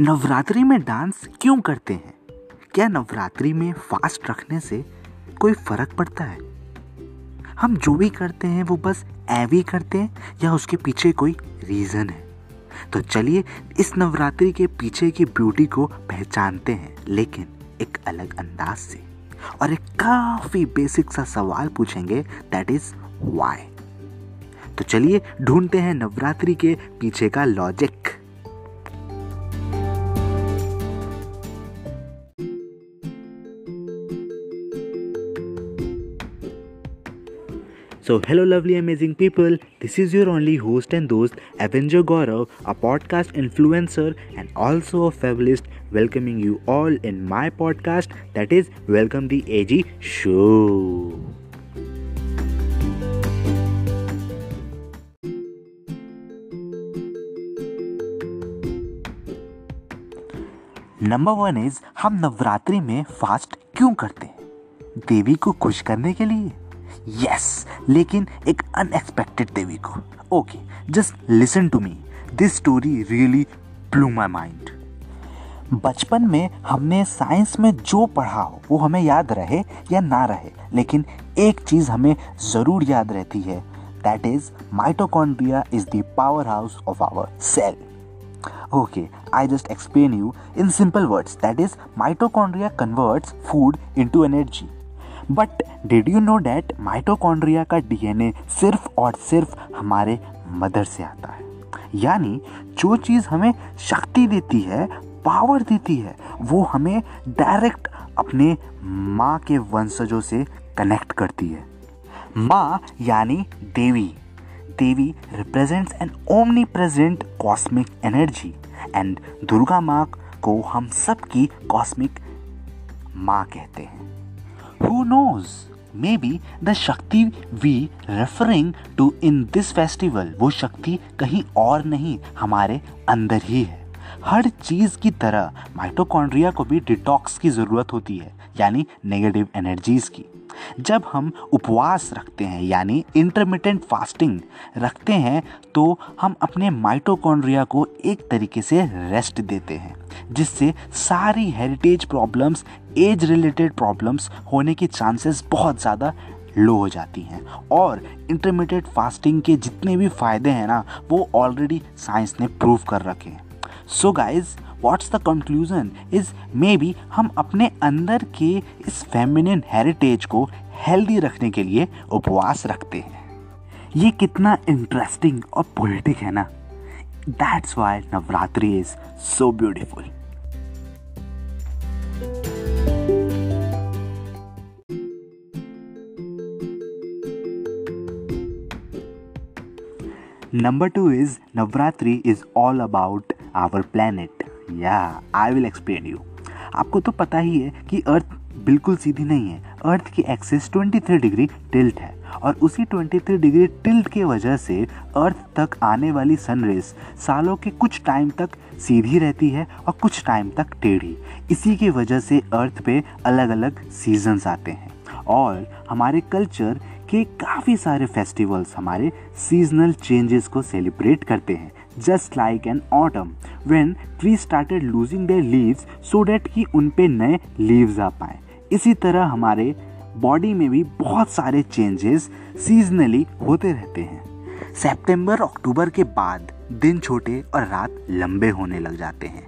नवरात्रि में डांस क्यों करते हैं? क्या नवरात्रि में फास्ट रखने से कोई फ़र्क पड़ता है? हम जो भी करते हैं, वो बस एवी करते हैं, या उसके पीछे कोई रीज़न है? तो चलिए, इस नवरात्रि के पीछे की ब्यूटी को पहचानते हैं, लेकिन एक अलग अंदाज से। और एक काफ़ी बेसिक सा सवाल पूछेंगे दैट इज़ वाई तो चलिए, ढूंढते हैं नवरात्रि के पीछे का logic so hello lovely amazing people this is your only host and दोस्त avenger Gaurav a podcast influencer and also a फेवलिस्ट welcoming you all in my podcast that is welcome the A G show number one is हम नवरात्रि में fast क्यों करते हैं? देवी को खुश करने के लिए? यस लेकिन एक अनएक्सपेक्टेड देवी को। Okay just listen to me this story really blew my mind बचपन में हमने साइंस में जो पढ़ा हो, वो हमें याद रहे या ना रहे, लेकिन एक चीज़ हमें ज़रूर याद रहती है that is mitochondria is the power house of our cell okay I just explain you in simple words that is mitochondria converts food into energy but did you know that mitochondria का DNA सिर्फ़ और सिर्फ़ हमारे mother से आता है? यानी जो चीज़ हमें शक्ति देती है पावर देती है, वो हमें डायरेक्ट अपने माँ के वंशजों से कनेक्ट करती है। माँ यानी देवी। देवी represents an omnipresent cosmic energy and Durga माँ को हम सबकी कॉस्मिक माँ कहते हैं। Who knows? Maybe the Shakti we referring to in this festival, वो शक्ति कहीं और नहीं, हमारे अंदर ही है हर चीज़ की तरह माइटोकॉन्ड्रिया को भी डिटॉक्स की ज़रूरत होती है, यानी नेगेटिव एनर्जीज़ की जब हम उपवास रखते हैं, यानी इंटरमीडियंट फास्टिंग रखते हैं तो हम अपने माइटोकॉन्ड्रिया को एक तरीके से रेस्ट देते हैं, जिससे सारी heritage problems age related problems होने की चांसेस बहुत ज़्यादा लो हो जाती हैं। और इंटरमीडिएट फास्टिंग के जितने भी फ़ायदे हैं ना, वो ऑलरेडी साइंस ने प्रूव कर रखे हैं। So guys what's the conclusion is maybe हम अपने अंदर के इस फेमिनिन हेरिटेज को हेल्दी रखने के लिए उपवास रखते हैं। ये कितना इंटरेस्टिंग और पोलिटिक है ना। That's why Navratri is so beautiful Number two is Navratri is all about our planet. Yeah, I will explain you. आपको तो पता ही है कि अर्थ बिल्कुल सीधी नहीं है अर्थ की एक्सिस 23 डिग्री टिल्ट है और उसी 23 डिग्री टिल्ट के वजह से अर्थ तक आने वाली सनरेज सालों के कुछ टाइम तक सीधी रहती है और कुछ टाइम तक टेढ़ी इसी की वजह से अर्थ पे अलग अलग सीजन्स आते हैं और हमारे कल्चर के काफ़ी सारे फेस्टिवल्स हमारे सीजनल चेंजेस को सेलिब्रेट करते हैं just like an autumn when tree started losing their leaves so that कि उन पे नए लीव्स आ पाए। इसी तरह हमारे बॉडी में भी बहुत सारे चेंजेस सीजनली होते रहते हैं। सितंबर अक्टूबर के बाद दिन छोटे और रात लंबे होने लग जाते हैं।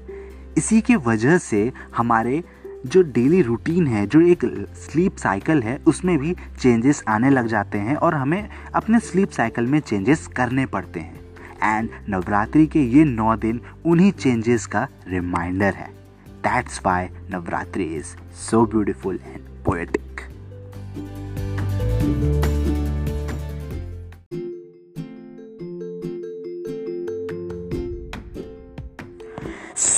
इसी की वजह से हमारे जो डेली रूटीन है, जो एक स्लीप साइकिल है, उसमें भी चेंजेस आने लग जाते हैं और हमें अपने स्लीप साइकिल में चेंजेस करने पड़ते हैं। एंड नवरात्रि के ये नौ दिन उन्हीं चेंजेस का रिमाइंडर है। That's why Navratri is so beautiful and poetic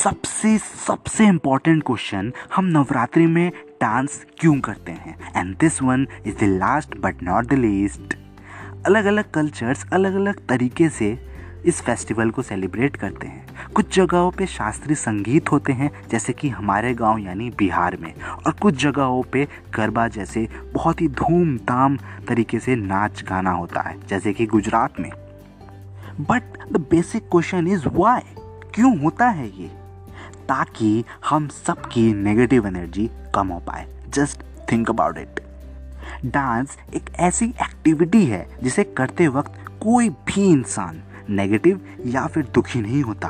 सबसे सबसे इंपॉर्टेंट क्वेश्चन हम नवरात्रि में डांस क्यों करते हैं? And this one is the last but not the least अलग अलग कल्चर्स अलग अलग तरीके से इस फेस्टिवल को सेलिब्रेट करते हैं। कुछ जगहों पे शास्त्रीय संगीत होते हैं, जैसे कि हमारे गाँव यानी बिहार में। और कुछ जगहों पे गरबा जैसे बहुत ही धूमधाम तरीके से नाच गाना होता है, जैसे कि गुजरात में। But the basic question is why क्यों होता है ये? ताकि हम सबकी नेगेटिव एनर्जी कम हो पाए। Just think about it dance एक ऐसी एक्टिविटी है जिसे करते वक्त कोई भी इंसान नेगेटिव या फिर दुखी नहीं होता।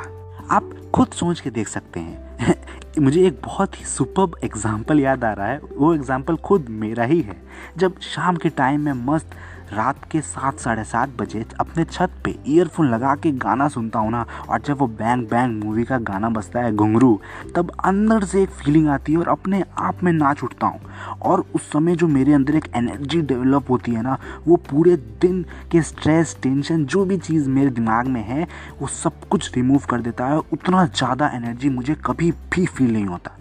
आप खुद सोच के देख सकते हैं। मुझे एक बहुत ही सुपर एग्ज़ाम्पल याद आ रहा है। वो एग्ज़ाम्पल खुद मेरा ही है। जब शाम के टाइम में मस्त रात के सात, साढ़े सात बजे अपने छत पे ईयरफोन लगा के गाना सुनता हूँ ना, और जब वो बैंग बैंग मूवी का गाना बजता है, घुंघरू, तब अंदर से एक फीलिंग आती है और अपने आप में नाच उठता हूँ। और उस समय जो मेरे अंदर एक एनर्जी डेवलप होती है ना, वो पूरे दिन के स्ट्रेस टेंशन जो भी चीज़ मेरे दिमाग में है, वो सब कुछ रिमूव कर देता है उतना ज़्यादा एनर्जी मुझे कभी भी फील नहीं होता।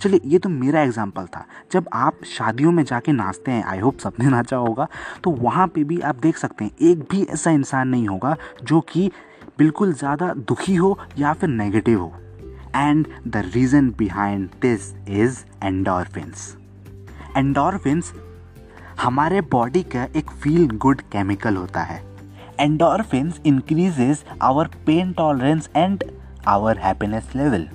चलिए, ये तो मेरा एग्ज़ाम्पल था। जब आप शादियों में जाके नाचते हैं आई होप सबने नाचा होगा तो वहाँ पे भी आप देख सकते हैं, एक भी ऐसा इंसान नहीं होगा जो कि बिल्कुल ज़्यादा दुखी हो या फिर नेगेटिव हो। And the reason behind this is endorphins endorphins हमारे बॉडी का एक फील गुड केमिकल होता है। Endorphins increases our pain tolerance and our happiness level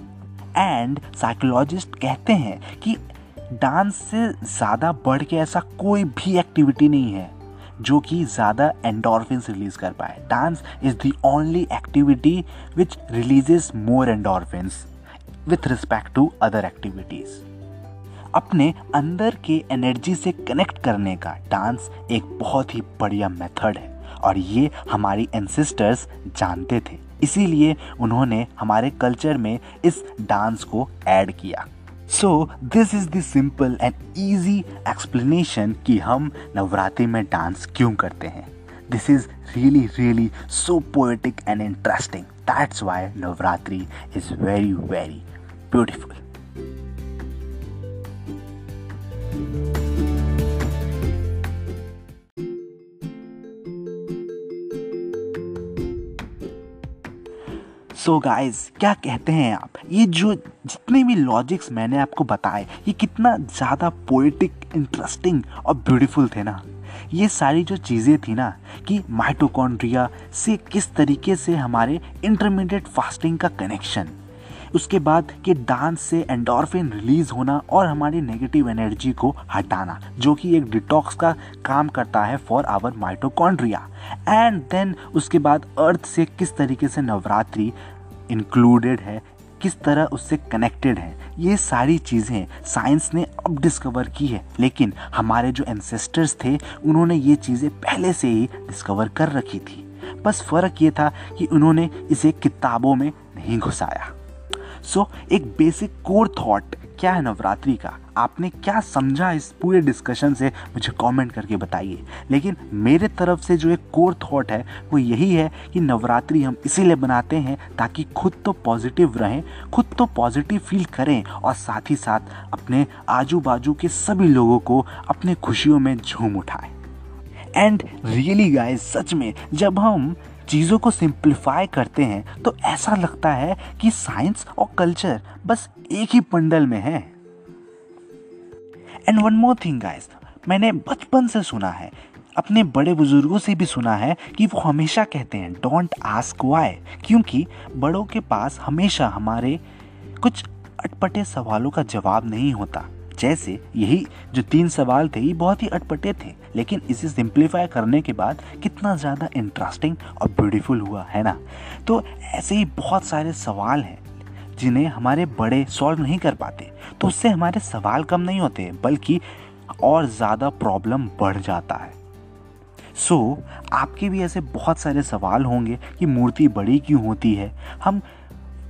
and psychologist कहते हैं कि डांस से ज़्यादा बढ़ के ऐसा कोई भी एक्टिविटी नहीं है, जो कि ज़्यादा एंडोरफिन्स रिलीज़ कर पाए। Dance is the only activity which releases more endorphins with respect to other activities अपने अंदर के एनर्जी से कनेक्ट करने का डांस एक बहुत ही बढ़िया मेथड है, और ये हमारी एंसिस्टर्स जानते थे। इसीलिए उन्होंने हमारे कल्चर में इस डांस को ऐड किया। So this is the simple and easy explanation कि हम नवरात्रि में डांस क्यों करते हैं। This is really really so poetic and interesting that's why Navratri is very very beautiful so so guys क्या कहते हैं आप? ये जो जितने भी लॉजिक्स मैंने आपको बताए, ये कितना ज़्यादा पोइटिक इंटरेस्टिंग और ब्यूटीफुल थे ना। ये सारी जो चीज़ें थी ना, कि माइटोकॉन्ड्रिया से किस तरीके से हमारे इंटरमीडिएट फास्टिंग का कनेक्शन उसके बाद कि डांस से एंडोरफिन रिलीज़ होना और हमारी नेगेटिव एनर्जी को हटाना, जो कि एक डिटॉक्स का काम करता है for our mitochondria. And then उसके बाद अर्थ से किस तरीके से नवरात्रि इंक्लूडेड है, किस तरह उससे कनेक्टेड है, ये सारी चीज़ें साइंस ने अब डिस्कवर की है। लेकिन हमारे जो एंसेस्टर्स थे, उन्होंने ये चीज़ें पहले से ही डिस्कवर कर रखी थी। बस फ़र्क ये था कि उन्होंने इसे किताबों में नहीं घुसाया। सो so, एक बेसिक कोर थॉट क्या है नवरात्रि का? आपने क्या समझा इस पूरे डिस्कशन से? मुझे कमेंट करके बताइए। लेकिन मेरे तरफ़ से जो एक कोर थॉट है वो यही है कि नवरात्रि हम इसीलिए बनाते हैं ताकि खुद तो पॉजिटिव रहें खुद तो पॉजिटिव फील करें और साथ ही साथ अपने आजू बाजू के सभी लोगों को अपने खुशियों में झूम उठाएँ। एंड रियली गाइस सच में जब हम चीज़ों को सिंप्लीफाई करते हैं तो ऐसा लगता है कि साइंस और कल्चर बस एक ही पंडल में है। And one more thing guys मैंने बचपन से सुना है, अपने बड़े बुज़ुर्गों से भी सुना है कि वो हमेशा कहते हैं डोंट आस्क वाई क्योंकि बड़ों के पास हमेशा हमारे कुछ अटपटे सवालों का जवाब नहीं होता। जैसे यही जो तीन सवाल थे ये बहुत ही अटपटे थे लेकिन इसे सिंप्लीफाई करने के बाद कितना ज़्यादा इंटरेस्टिंग और ब्यूटीफुल हुआ है ना? तो ऐसे ही बहुत सारे सवाल हैं जिन्हें हमारे बड़े सॉल्व नहीं कर पाते। तो उससे हमारे सवाल कम नहीं होते बल्कि और ज़्यादा प्रॉब्लम बढ़ जाता है। सो so, आपके भी ऐसे बहुत सारे सवाल होंगे कि मूर्ति बड़ी क्यों होती है? हम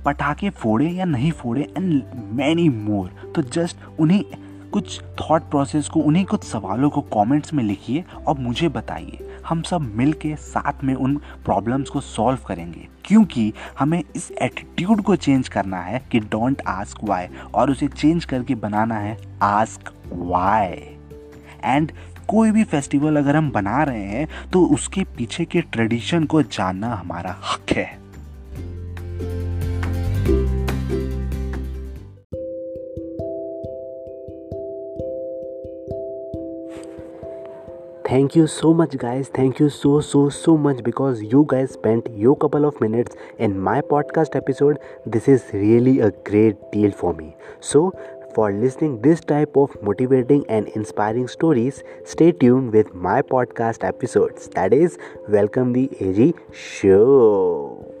पटाखे फोड़े या नहीं फोड़े एंड मैनी मोर तो जस्ट उन्हीं कुछ थॉट प्रोसेस को, उन्हीं कुछ सवालों को कमेंट्स में लिखिए और मुझे बताइए। हम सब मिल के साथ में उन प्रॉब्लम्स को सॉल्व करेंगे। क्योंकि हमें इस एटीट्यूड को चेंज करना है कि डोंट आस्क वाई और उसे चेंज करके बनाना है आस्क वाई एंड कोई भी फेस्टिवल अगर हम बना रहे हैं तो उसके पीछे के ट्रेडिशन को जानना हमारा हक है। Thank you so much guys. Thank you so so so much because you guys spent your couple of minutes in my podcast episode. This is really a great deal for me. So for listening this type of motivating and inspiring stories stay tuned with my podcast episodes. That is welcome the ag show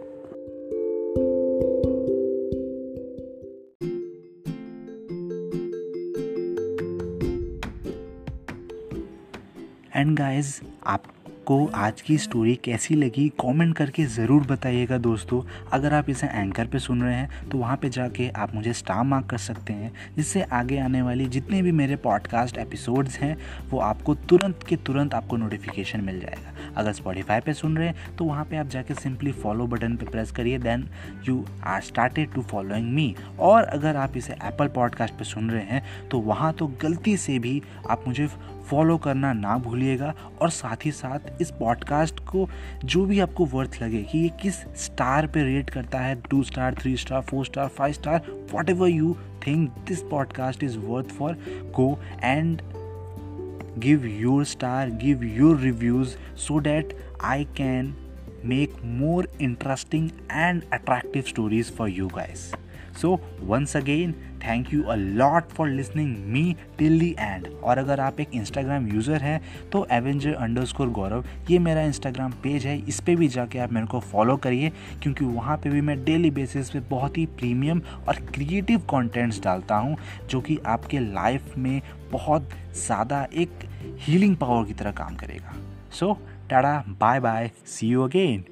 and guys आपको आज की story कैसी लगी? Comment करके ज़रूर बताइएगा दोस्तों। अगर आप इसे एंकर पे सुन रहे हैं तो वहाँ पे जाके आप मुझे स्टार मार्क कर सकते हैं, जिससे आगे आने वाली जितने भी मेरे पॉडकास्ट एपिसोड्स हैं, वो आपको तुरंत के तुरंत आपको नोटिफिकेशन मिल जाएगा। अगर स्पॉटिफाई पे सुन रहे हैं तो वहाँ पे आप जाके सिंपली फॉलो बटन पे प्रेस करिए then you are started to following me और अगर आप इसे एप्पल पॉडकास्ट पे सुन रहे हैं तो वहाँ तो गलती से भी आप मुझे फॉलो करना ना भूलिएगा और साथ ही साथ इस पॉडकास्ट को जो भी आपको वर्थ लगे, कि ये किस स्टार पे रेट करता है two star three star four star five star whatever you think this podcast is worth for go and give your star give your reviews so that i can make more interesting and attractive stories for you guys so once again thank you a lot for listening me till the end और अगर आप एक Instagram user हैं तो Avenger under score गौरव ये मेरा Instagram page है। इस पर भी जाके आप मेरे को फॉलो करिए क्योंकि वहाँ पे भी मैं डेली बेसिस पे बहुत ही प्रीमियम और क्रिएटिव कंटेंट्स डालता हूँ जो कि आपके लाइफ में बहुत ज़्यादा एक हीलिंग पावर की तरह काम करेगा। So so, tata bye bye see you again